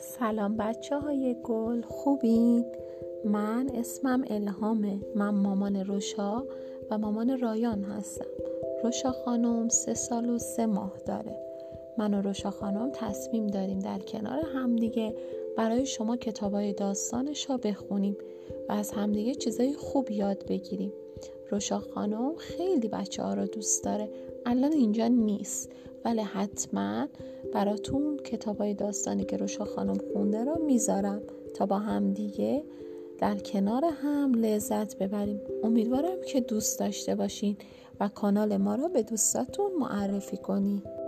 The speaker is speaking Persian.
سلام بچه های گل خوبین؟ من اسمم الهامه. من مامان روشا و مامان رایان هستم. روشا خانم سه سال و سه ماه داره. من و روشا خانم تصمیم داریم در کنار همدیگه برای شما کتاب های داستانش را بخونیم و از همدیگه چیزای خوب یاد بگیریم. روشا خانم خیلی بچه ها رو دوست داره. الان اینجا نیست. ولی حتما. براتون کتاب های داستانی که روشا خانم خونده رو می‌ذارم تا با هم دیگه در کنار هم لذت ببریم. امیدوارم که دوست داشته باشین و کانال ما رو به دوستاتون معرفی کنید